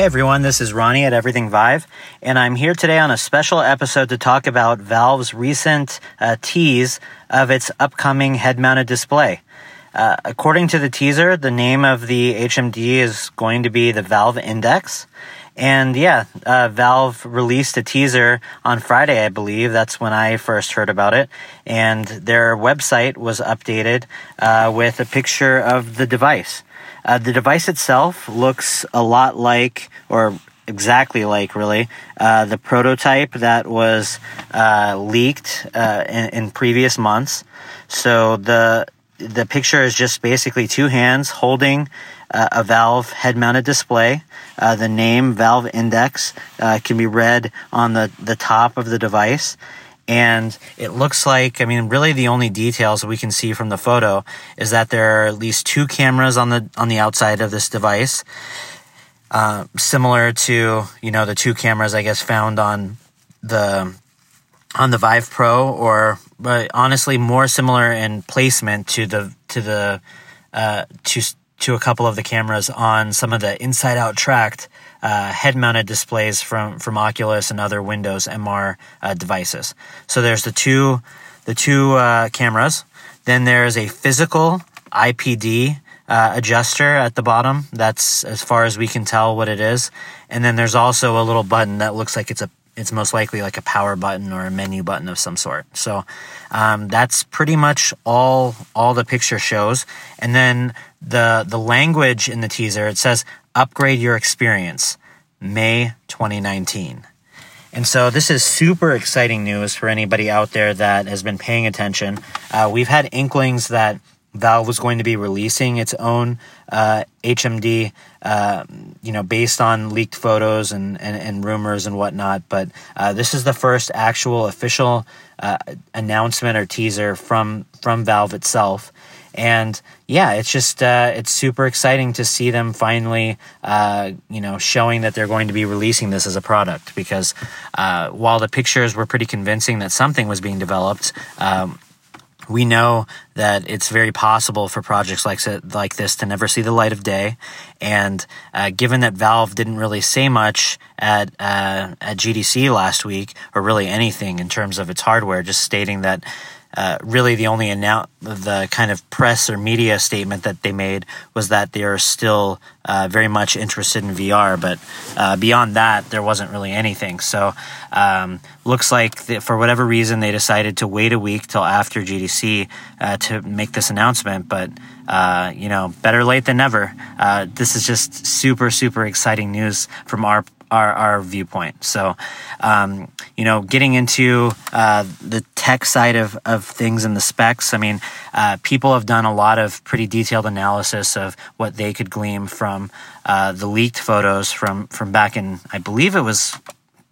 Hey everyone, this is Ronnie at Everything Vive, and I'm here today on a special episode to talk about Valve's recent uh, tease of its upcoming head mounted display. Uh, according to the teaser, the name of the HMD is going to be the Valve Index. And yeah, uh, Valve released a teaser on Friday, I believe. That's when I first heard about it. And their website was updated uh, with a picture of the device. Uh, the device itself looks a lot like, or exactly like, really, uh, the prototype that was uh, leaked uh, in, in, previous months. So the the picture is just basically two hands holding uh, a Valve head-mounted display. Uh, the name Valve Index can be read on the the top of the device and it looks like, I mean, really the only details we can see from the photo is that there are at least two cameras on the, on the outside of this device. Uh, similar to, you know, the two cameras, I guess, found on the, on the Vive Pro or, but honestly more similar in placement to the, to the, uh, to, to a couple of the cameras on some of the inside out tracked uh, head mounted displays from, from Oculus and other Windows MR uh, devices. So there's the two, the two uh, cameras. Then there's a physical IPD uh, adjuster at the bottom. That's as far as we can tell what it is. And then there's also a little button that looks like it's a it's most likely like a power button or a menu button of some sort. So um, that's pretty much all all the picture shows. And then the the language in the teaser it says upgrade your experience, May 2019. And so this is super exciting news for anybody out there that has been paying attention. Uh, we've had inklings that Valve was going to be releasing its own uh, HMD, uh, you know, based on leaked photos and, and, and rumors and whatnot. But uh, this is the first actual official uh, announcement or teaser from from Valve itself. And yeah, it's just uh, it's super exciting to see them finally, uh, you know, showing that they're going to be releasing this as a product. Because while the pictures were pretty convincing that something was being developed. Um, we know that it's very possible for projects like like this to never see the light of day, and uh, given that Valve didn't really say much at uh, at GDC last week, or really anything in terms of its hardware, just stating that uh, really the only announce the kind of press or media statement that they made was that they are still uh, very much interested in VR, but uh, beyond that, there wasn't really anything. So, um, looks like that for whatever reason they decided to wait a week till after GDC uh, to make this announcement. But uh, you know, better late than never. this is just super, super exciting news from our our, our viewpoint. So, um, you know, getting into uh, the tech side of, of things and the specs, I mean, uh, people have done a lot of pretty detailed analysis of what they could glean from uh, the leaked photos from, from back in, I believe it was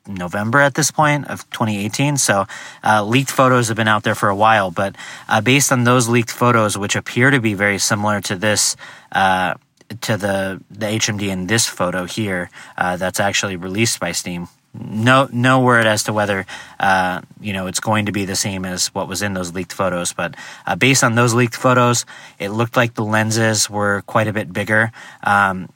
November at this point of 2018. So uh, leaked photos have been out there for a while, but uh, based on those leaked photos, which appear to be very similar to this uh, to the the HMD in this photo here uh, that's actually released by Steam. No no word as to whether uh, you know it's going to be the same as what was in those leaked photos, but uh, based on those leaked photos, it looked like the lenses were quite a bit bigger. Um,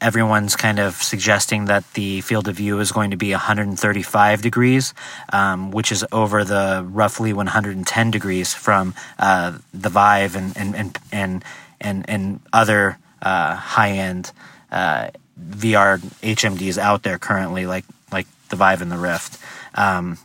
everyone's kind of suggesting that the field of view is going to be 135 degrees, um, which is over the roughly 110 degrees from uh, the Vive and and and and and, and other uh, high end uh, VR HMDs out there currently, like like the Vive and the Rift. Um,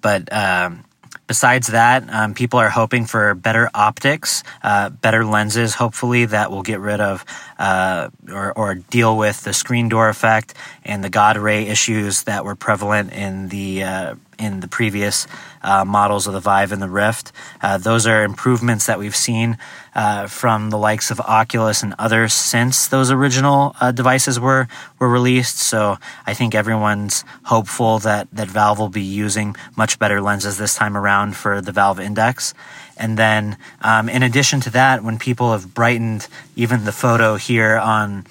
but um, besides that, um, people are hoping for better optics, uh, better lenses, hopefully, that will get rid of uh, or, or, deal with the screen door effect and the God ray issues that were prevalent in the uh, in the previous uh, models of the Vive and the Rift. Uh, those are improvements that we've seen uh, from the likes of Oculus and others since those original uh, devices were were released. So I think everyone's hopeful that that Valve will be using much better lenses this time around for the Valve Index. And then, um, in addition to that, when people have brightened even the photo here on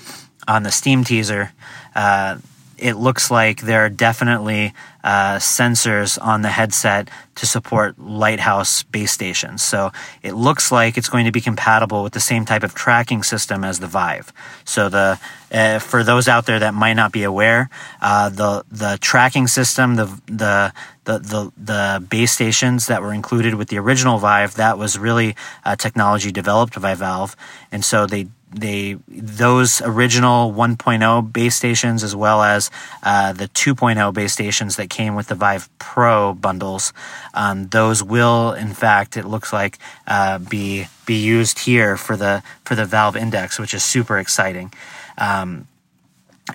on the Steam teaser, uh, it looks like there are definitely uh, sensors on the headset to support Lighthouse base stations. So it looks like it's going to be compatible with the same type of tracking system as the Vive. So the uh, for those out there that might not be aware, uh, the the tracking system, the the the, the, the base stations that were included with the original Vive, that was really technology developed by Valve, and so they they those original 1.0 base stations as well as uh, the 2.0 base stations that came with the Vive Pro bundles. Um, those will, in fact, it looks like uh, be be used here for the for the Valve Index, which is super exciting. Um,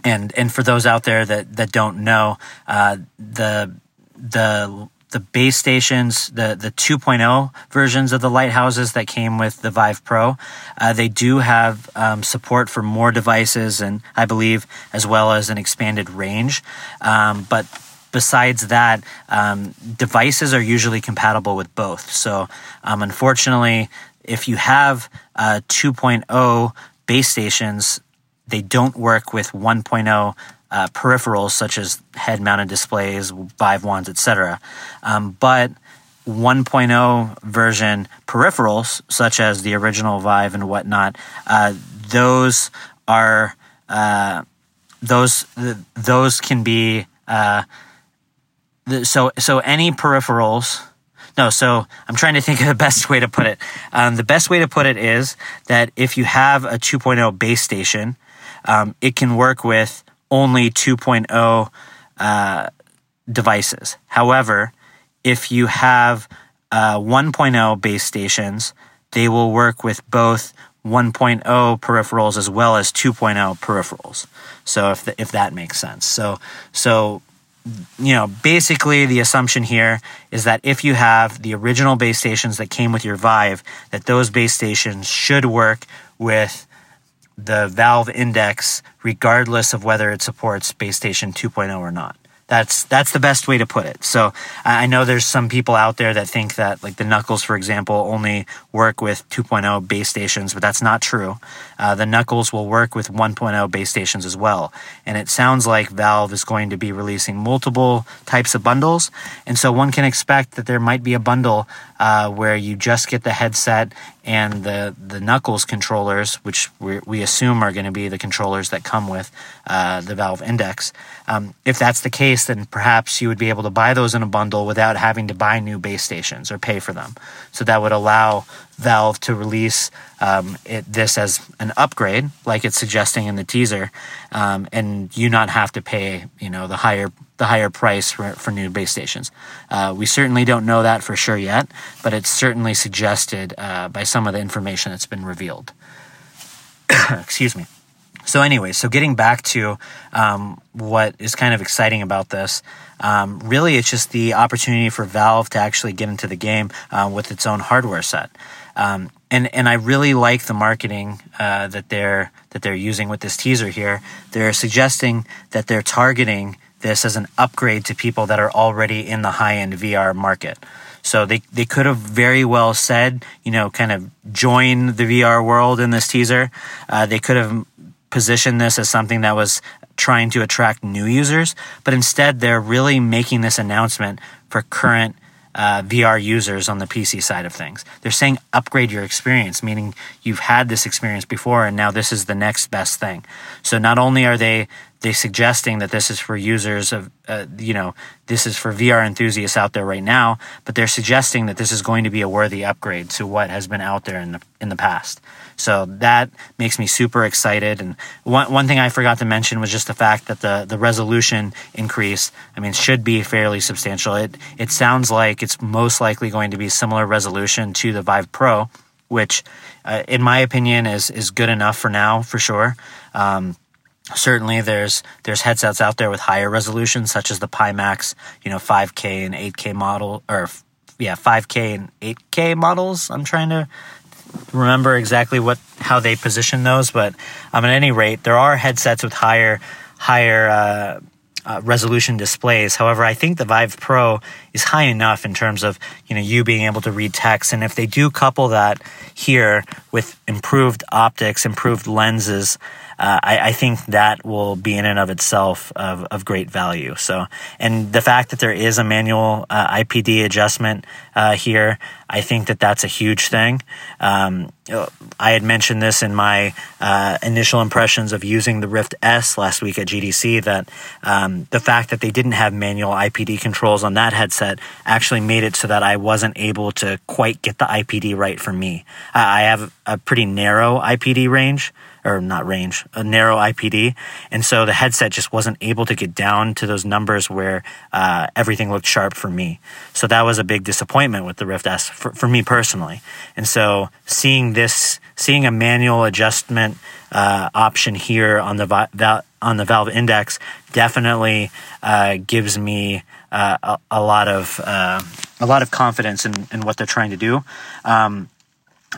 and and for those out there that that don't know, uh, the the the base stations, the the 2.0 versions of the lighthouses that came with the Vive Pro, uh, they do have um, support for more devices, and I believe as well as an expanded range. Um, but besides that, um, devices are usually compatible with both. So, um, unfortunately, if you have uh, 2.0 base stations, they don't work with 1.0 uh, peripherals such as head-mounted displays, Vive wands, etc. Um, but 1.0 version peripherals, such as the original Vive and whatnot, uh, those are uh, those those can be uh, so so any peripherals. No, so I'm trying to think of the best way to put it. Um, the best way to put it is that if you have a 2.0 base station, um, it can work with only 2.0 uh, devices. However, if you have uh, 1.0 base stations, they will work with both 1.0 peripherals as well as 2.0 peripherals. So if the, if that makes sense. So so you know, basically the assumption here is that if you have the original base stations that came with your Vive, that those base stations should work with the Valve Index, regardless of whether it supports Base Station 2.0 or not. That's that's the best way to put it. So I know there's some people out there that think that like the Knuckles, for example, only work with 2.0 base stations, but that's not true. Uh, the Knuckles will work with 1.0 base stations as well, and it sounds like Valve is going to be releasing multiple types of bundles, and so one can expect that there might be a bundle uh, where you just get the headset and the the Knuckles controllers, which we, we assume are going to be the controllers that come with uh, the Valve Index. Um, if that's the case, then perhaps you would be able to buy those in a bundle without having to buy new base stations or pay for them. So that would allow Valve to release um, it, this as an upgrade, like it's suggesting in the teaser, um, and you not have to pay, you know, the higher the higher price for, for new base stations. Uh, we certainly don't know that for sure yet, but it's certainly suggested uh, by some of the information that's been revealed. Excuse me. So, anyway, so getting back to um, what is kind of exciting about this, um, really it's just the opportunity for Valve to actually get into the game uh, with its own hardware set. Um, and and I really like the marketing uh, that they're that they're using with this teaser here. They're suggesting that they're targeting this as an upgrade to people that are already in the high end VR market. So they, they could have very well said, you know, kind of join the VR world in this teaser. Uh, they could have positioned this as something that was trying to attract new users, but instead they're really making this announcement for current uh, VR users on the PC side of things. They're saying upgrade your experience, meaning you've had this experience before and now this is the next best thing. So not only are they they suggesting that this is for users of uh, you know this is for VR enthusiasts out there right now, but they're suggesting that this is going to be a worthy upgrade to what has been out there in the in the past. So that makes me super excited. And one one thing I forgot to mention was just the fact that the the resolution increase, I mean, should be fairly substantial. It it sounds like it's most likely going to be similar resolution to the Vive Pro, which, uh, in my opinion, is is good enough for now for sure. Um, certainly there's there's headsets out there with higher resolution such as the pimax you know 5k and 8k model or yeah 5k and 8k models i'm trying to remember exactly what how they position those but um, at any rate there are headsets with higher higher uh, uh, resolution displays. However, I think the Vive Pro is high enough in terms of you know you being able to read text, and if they do couple that here with improved optics, improved lenses, uh, I, I, think that will be in and of itself of, of great value. So, and the fact that there is a manual uh, IPD adjustment uh, here, I think that that's a huge thing. Um, I had mentioned this in my uh, initial impressions of using the Rift S last week at GDC that um, the fact that they didn't have manual IPD controls on that headset actually made it so that I wasn't able to quite get the IPD right for me. I have a pretty narrow IPD range or not range, a narrow IPD. And so the headset just wasn't able to get down to those numbers where uh, everything looked sharp for me. So that was a big disappointment with the Rift S for, for me personally. And so seeing this, seeing a manual adjustment uh, option here on the on the Valve Index definitely uh, gives me uh, a, a, lot of uh, a lot of confidence in, in what they're trying to do. Um,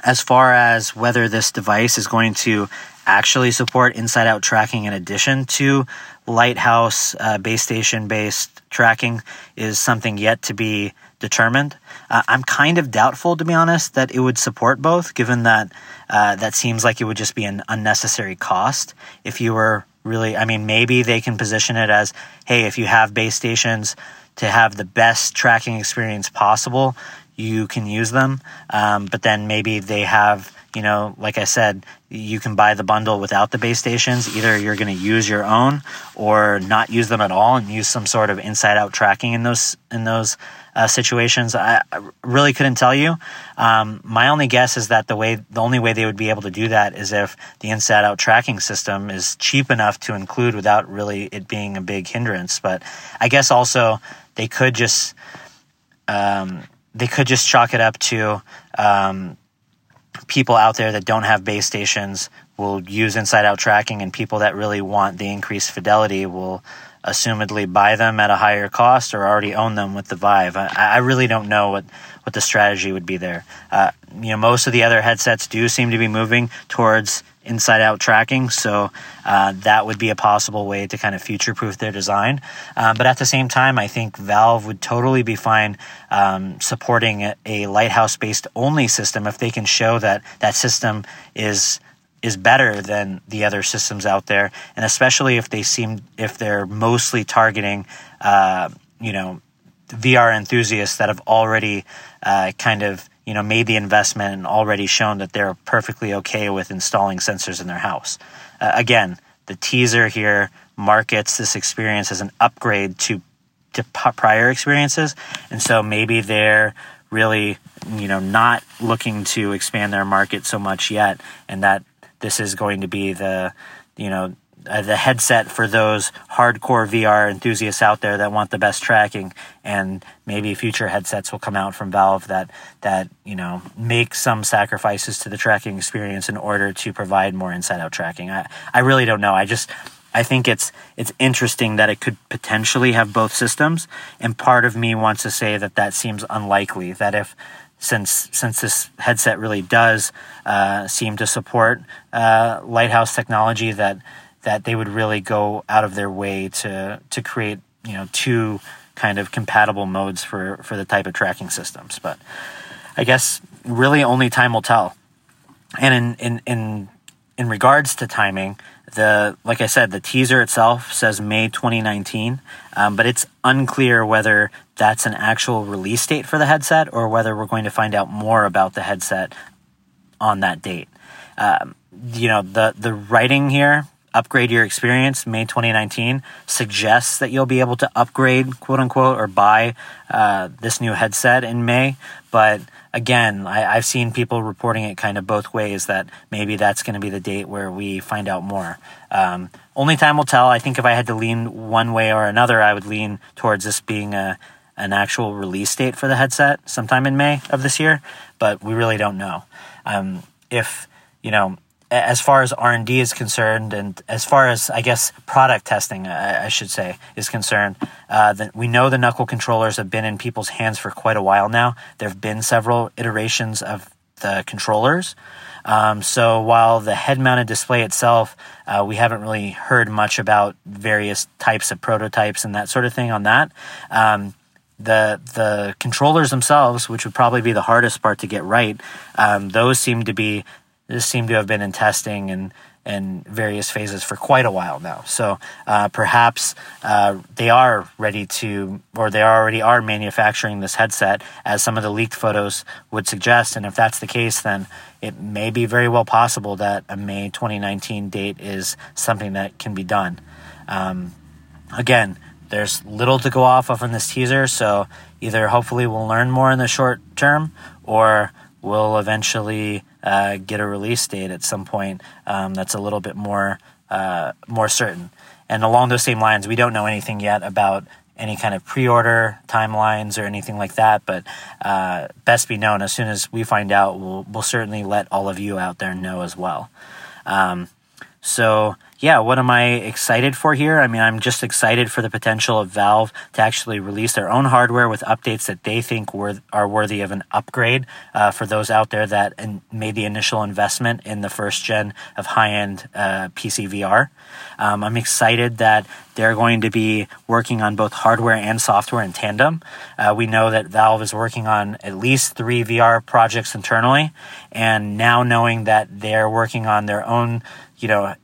as far as whether this device is going to actually support inside out tracking in addition to lighthouse uh, base station based tracking is something yet to be determined. Uh, I'm kind of doubtful, to be honest, that it would support both, given that uh, that seems like it would just be an unnecessary cost if you were really. I mean, maybe they can position it as hey, if you have base stations to have the best tracking experience possible, you can use them. Um, but then maybe they have, you know, like I said, you can buy the bundle without the base stations. Either you're going to use your own or not use them at all and use some sort of inside out tracking in those, in those uh, situations. I, I, really couldn't tell you. Um, my only guess is that the way, the only way they would be able to do that is if the inside out tracking system is cheap enough to include without really it being a big hindrance. But I guess also they could just, um, they could just chalk it up to um, people out there that don't have base stations will use inside out tracking, and people that really want the increased fidelity will assumedly buy them at a higher cost or already own them with the Vive. I, I really don't know what, the strategy would be there. Uh, you know, most of the other headsets do seem to be moving towards inside out tracking. So uh, that would be a possible way to kind of future proof their design. Um, but at the same time, I think Valve would totally be fine um, supporting a, a lighthouse based only system if they can show that that system is is better than the other systems out there, and especially if they seem if they're mostly targeting, uh, you know, VR enthusiasts that have already uh, kind of you know made the investment and already shown that they're perfectly okay with installing sensors in their house. Uh, again, the teaser here markets this experience as an upgrade to to prior experiences, and so maybe they're really you know not looking to expand their market so much yet, and that this is going to be the you know uh, the headset for those hardcore VR enthusiasts out there that want the best tracking, and maybe future headsets will come out from Valve that that you know make some sacrifices to the tracking experience in order to provide more inside-out tracking. I I really don't know. I just I think it's it's interesting that it could potentially have both systems, and part of me wants to say that that seems unlikely. That if since since this headset really does uh, seem to support uh, Lighthouse technology, that that they would really go out of their way to to create you know two kind of compatible modes for for the type of tracking systems. But I guess really only time will tell. And in in in in regards to timing, the like I said, the teaser itself says May 2019, um, but it's unclear whether that's an actual release date for the headset or whether we're going to find out more about the headset on that date. Um, you know, the the writing here upgrade your experience May 2019 suggests that you'll be able to upgrade, quote unquote, or buy uh, this new headset in May. But again, I, have seen people reporting it kind of both ways that maybe that's going to be the date where we find out more. Um, only time will tell. I think if I had to lean one way or another, I would lean towards this being a an actual release date for the headset sometime in May of this year, but we really don't know. Um, if you know as far as R and D is concerned, and as far as I guess product testing, I, I should say, is concerned, uh, that we know the knuckle controllers have been in people's hands for quite a while now. There have been several iterations of the controllers. Um, so while the head-mounted display itself, uh, we haven't really heard much about various types of prototypes and that sort of thing on that. Um, the the controllers themselves, which would probably be the hardest part to get right, um, those seem to be this seemed to have been in testing and in various phases for quite a while now. So uh, perhaps uh, they are ready to, or they already are manufacturing this headset, as some of the leaked photos would suggest. And if that's the case, then it may be very well possible that a May 2019 date is something that can be done. Um, again, there's little to go off of in this teaser, so either hopefully we'll learn more in the short term, or we'll eventually uh, get a release date at some point um, that's a little bit more uh, more certain. And along those same lines, we don't know anything yet about any kind of pre-order timelines or anything like that. But uh, best be known as soon as we find out, we'll we'll certainly let all of you out there know as well. Um, so yeah, what am I excited for here? I mean, I'm just excited for the potential of Valve to actually release their own hardware with updates that they think were, are worthy of an upgrade uh, for those out there that in, made the initial investment in the first gen of high end uh, PC VR. Um, I'm excited that they're going to be working on both hardware and software in tandem. Uh, we know that Valve is working on at least three VR projects internally, and now knowing that they're working on their own, you know,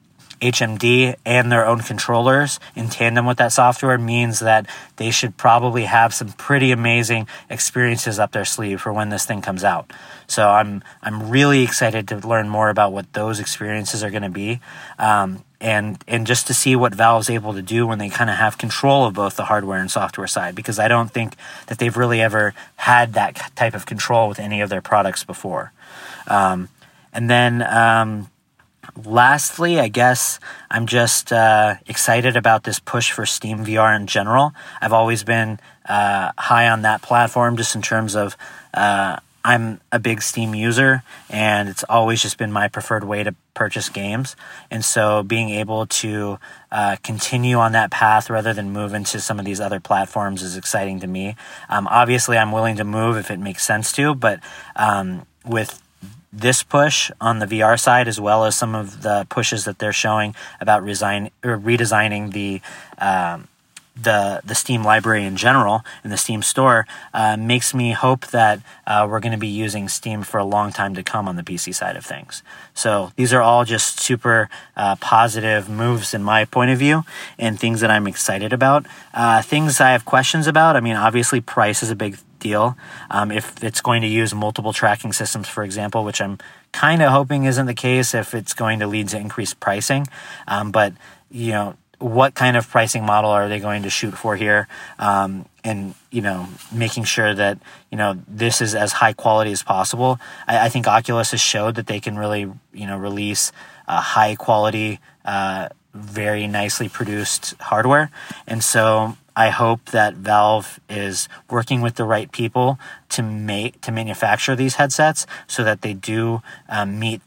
HMD and their own controllers in tandem with that software means that they should probably have some pretty amazing experiences up their sleeve for when this thing comes out. So I'm I'm really excited to learn more about what those experiences are going to be, um, and and just to see what Valve's able to do when they kind of have control of both the hardware and software side. Because I don't think that they've really ever had that type of control with any of their products before. Um, and then um, lastly, I guess I'm just uh, excited about this push for Steam VR in general. I've always been uh, high on that platform just in terms of uh, I'm a big Steam user and it's always just been my preferred way to purchase games. And so being able to uh, continue on that path rather than move into some of these other platforms is exciting to me. Um, obviously, I'm willing to move if it makes sense to, but um, with this push on the VR side, as well as some of the pushes that they're showing about resign, redesigning the um, the the Steam library in general and the Steam store uh, makes me hope that uh, we're going to be using Steam for a long time to come on the PC side of things. So these are all just super uh, positive moves in my point of view and things that I'm excited about. Uh, things I have questions about. I mean, obviously, price is a big deal. Um, if it's going to use multiple tracking systems, for example, which I'm kind of hoping isn't the case, if it's going to lead to increased pricing, um, but you know what kind of pricing model are they going to shoot for here? Um, and you know making sure that you know this is as high quality as possible. I, I think oculus has showed that they can really you know release high quality uh, very nicely produced hardware. And so i hope that valve is working with the right people to make to manufacture these headsets so that they do um, meet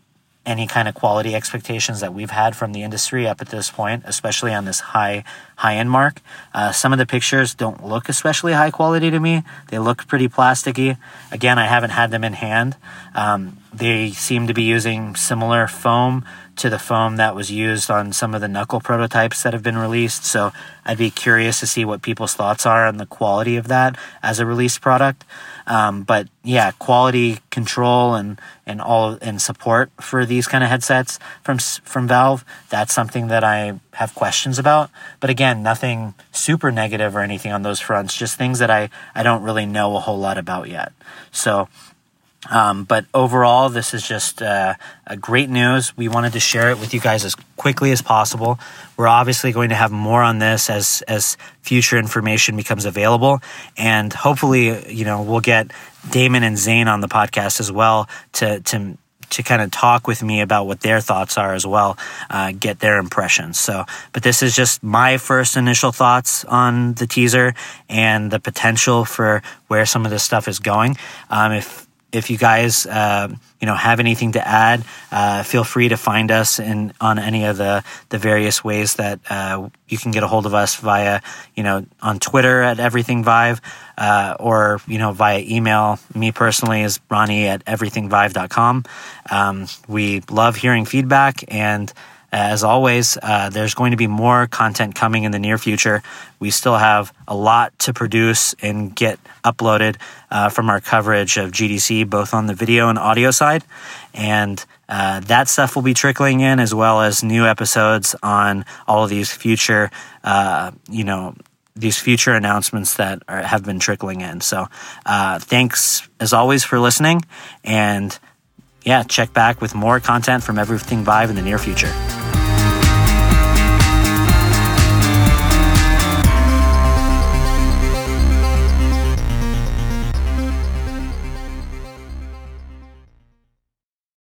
any kind of quality expectations that we've had from the industry up at this point, especially on this high high end mark. Uh, some of the pictures don't look especially high quality to me. They look pretty plasticky. Again, I haven't had them in hand. Um, they seem to be using similar foam to the foam that was used on some of the knuckle prototypes that have been released. So I'd be curious to see what people's thoughts are on the quality of that as a released product. Um, but yeah, quality control and and all and support for these kind of headsets from from Valve. That's something that I have questions about. But again, nothing super negative or anything on those fronts. Just things that I I don't really know a whole lot about yet. So um, but overall, this is just uh, a great news. We wanted to share it with you guys as quickly as possible. We're obviously going to have more on this as as future information becomes available, and hopefully, you know, we'll get Damon and Zane on the podcast as well to to to kind of talk with me about what their thoughts are as well, uh, get their impressions. So, but this is just my first initial thoughts on the teaser and the potential for where some of this stuff is going. Um, if if you guys uh, you know have anything to add, uh, feel free to find us in on any of the the various ways that uh, you can get a hold of us via you know on Twitter at Everything Vive uh, or you know via email. Me personally is Ronnie at everythingvive.com. Um, we love hearing feedback and. As always, uh, there's going to be more content coming in the near future. We still have a lot to produce and get uploaded uh, from our coverage of GDC, both on the video and audio side. And uh, that stuff will be trickling in as well as new episodes on all of these future, uh, you know, these future announcements that are, have been trickling in. So, uh, thanks as always for listening. And yeah, check back with more content from Everything Vive in the near future.